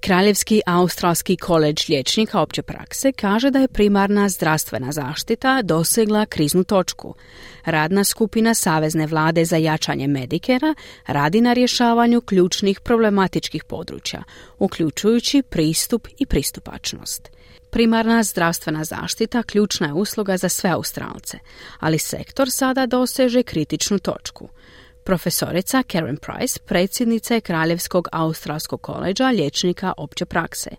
Kraljevski australski koleđ liječnika opće prakse kaže da je primarna zdravstvena zaštita dosegla kriznu točku. Radna skupina Savezne vlade za jačanje medikera radi na rješavanju ključnih problematičkih područja, uključujući pristup i pristupačnost. Primarna zdravstvena zaštita ključna je usluga za sve Australce, ali sektor sada doseže kritičnu točku. Profesorica Karen Price, predsjednica je Kraljevskog australskog koleđa liječnika opće prakse.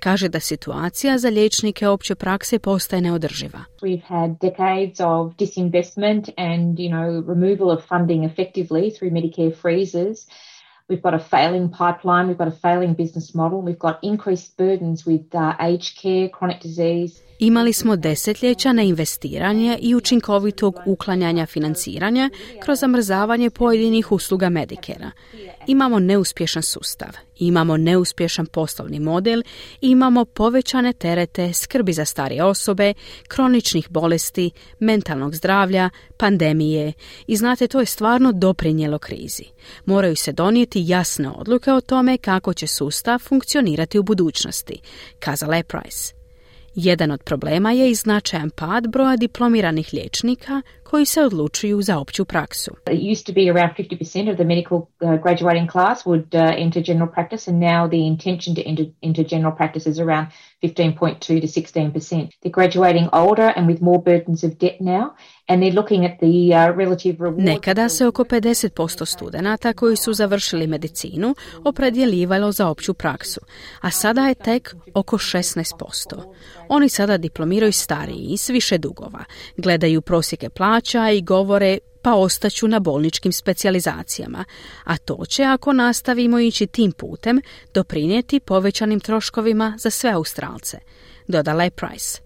Kaže da situacija za liječnike opće prakse postaje neodrživa. We've had decades of disinvestment and, you know, removal of funding effectively through Medicare freezes. We've got a failing pipeline, we've got a failing business model, we've got increased burdens with uh, aged care, chronic disease. Imali smo desetljeća na investiranje i učinkovitog uklanjanja financiranja kroz zamrzavanje pojedinih usluga Medikera. Imamo neuspješan sustav, imamo neuspješan poslovni model, imamo povećane terete skrbi za starije osobe, kroničnih bolesti, mentalnog zdravlja, pandemije i znate to je stvarno doprinjelo krizi. Moraju se donijeti jasne odluke o tome kako će sustav funkcionirati u budućnosti, kazala je Price. Jedan od problema je i značajan pad broja diplomiranih liječnika koji se odlučuju za opću praksu. It used to be around 50% of the medical uh, graduating class would uh, enter general practice and now the intention to enter, enter general practice is around 15.2 to 16%. They're graduating older and with more burdens of debt now and they're looking at the uh, relative reward. Nekada se oko 50% studenata koji su završili medicinu opredjeljivalo za opću praksu, a sada je tek oko 16%. Oni sada diplomiraju stariji i s više dugova, gledaju prosjeke plaća i govore pa ostaću na bolničkim specijalizacijama, a to će, ako nastavimo ići tim putem, doprinijeti povećanim troškovima za sve Australce, dodala je Price.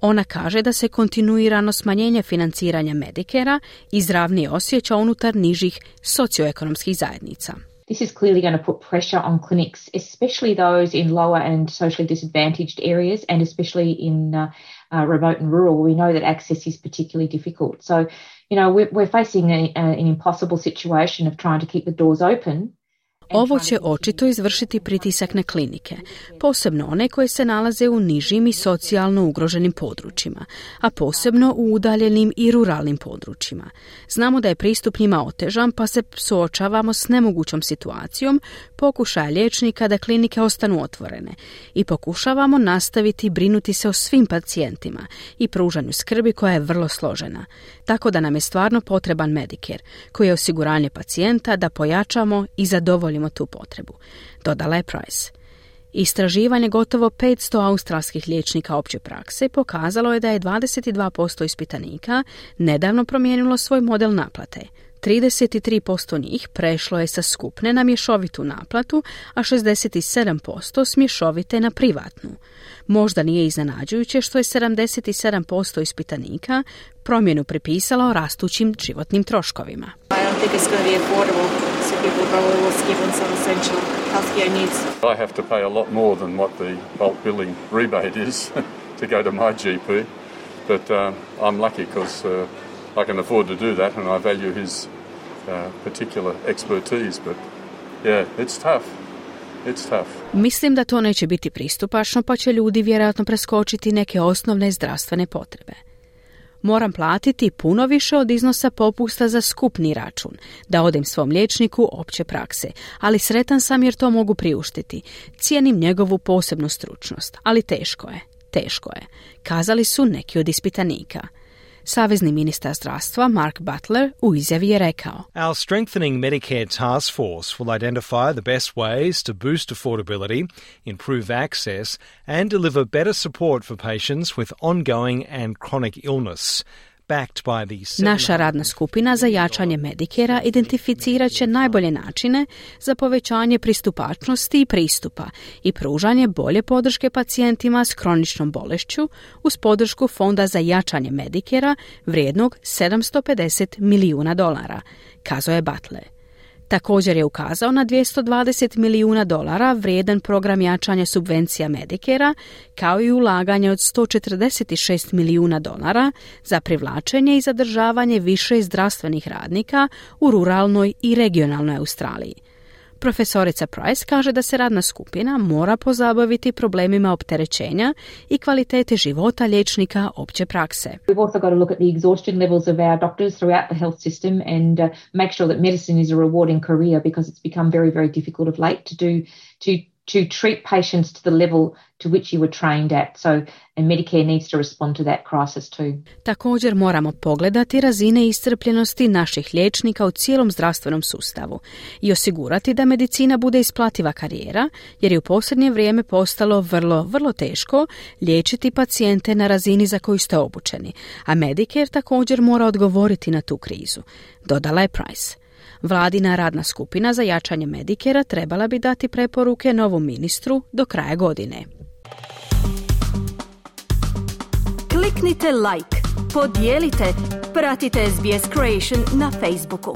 Ona kaže da se kontinuirano smanjenje financiranja Medikera izravni osjeća unutar nižih socioekonomskih zajednica. This is clearly going to put pressure on clinics, especially those in lower and socially disadvantaged areas and especially in uh, uh, remote and rural. We know that access is particularly difficult. So, you know, we're, we're facing a, a, an impossible situation of trying to keep the doors open Ovo će očito izvršiti pritisak na klinike, posebno one koje se nalaze u nižim i socijalno ugroženim područjima, a posebno u udaljenim i ruralnim područjima. Znamo da je pristup njima otežan, pa se suočavamo s nemogućom situacijom pokušaja liječnika da klinike ostanu otvorene i pokušavamo nastaviti brinuti se o svim pacijentima i pružanju skrbi koja je vrlo složena. Tako da nam je stvarno potreban Medicare, koji je osiguranje pacijenta da pojačamo i zadovoljimo zadovoljimo tu potrebu, dodala je Price. Istraživanje gotovo 500 australskih liječnika opće prakse pokazalo je da je 22% ispitanika nedavno promijenilo svoj model naplate. 33% njih prešlo je sa skupne na mješovitu naplatu, a 67% s mješovite na privatnu. Možda nije iznenađujuće što je 77% ispitanika promjenu pripisalo rastućim životnim troškovima. I have to pay a lot more than what the bulk billing rebate is to go to my GP, but uh, I'm lucky because uh, I can afford to do that and I value his uh, particular expertise. But yeah, it's tough. It's tough. Mislim da to neće biti pristupačno, pa će ljudi vjerojatno preskočiti neke osnovne zdravstvene potrebe. Moram platiti puno više od iznosa popusta za skupni račun, da odem svom liječniku opće prakse, ali sretan sam jer to mogu priuštiti. Cijenim njegovu posebnu stručnost, ali teško je, teško je, kazali su neki od ispitanika. Savezni ministar zdravstva Mark Butler u izjavi je rekao Our strengthening Medicare task force will identify the best ways to boost affordability, improve access and deliver better support for patients with ongoing and chronic illness. Naša radna skupina za jačanje Medikera identificirat će najbolje načine za povećanje pristupačnosti i pristupa i pružanje bolje podrške pacijentima s kroničnom bolešću uz podršku Fonda za jačanje Medikera vrijednog 750 milijuna dolara, kazao je Butler. Također je ukazao na 220 milijuna dolara vrijedan program jačanja subvencija Medikera, kao i ulaganje od 146 milijuna dolara za privlačenje i zadržavanje više zdravstvenih radnika u ruralnoj i regionalnoj Australiji. Profesorica Price kaže da se radna skupina mora pozabaviti problemima opterećenja i kvalitete života liječnika opće prakse. We've also got to look at the exhaustion levels of our doctors throughout the health system and uh, make sure that medicine is a rewarding career because it's become very, very difficult of late to do to to treat patients to the level to which you were trained at. So, and Medicare needs to respond to that crisis too. Također moramo pogledati razine iscrpljenosti naših liječnika u cijelom zdravstvenom sustavu i osigurati da medicina bude isplativa karijera, jer je u posljednje vrijeme postalo vrlo, vrlo teško liječiti pacijente na razini za koju ste obučeni, a Medicare također mora odgovoriti na tu krizu, dodala je Price. Vladina radna skupina za jačanje Medikera trebala bi dati preporuke novom ministru do kraja godine. Kliknite like, podijelite, pratite SBS Creation na Facebooku.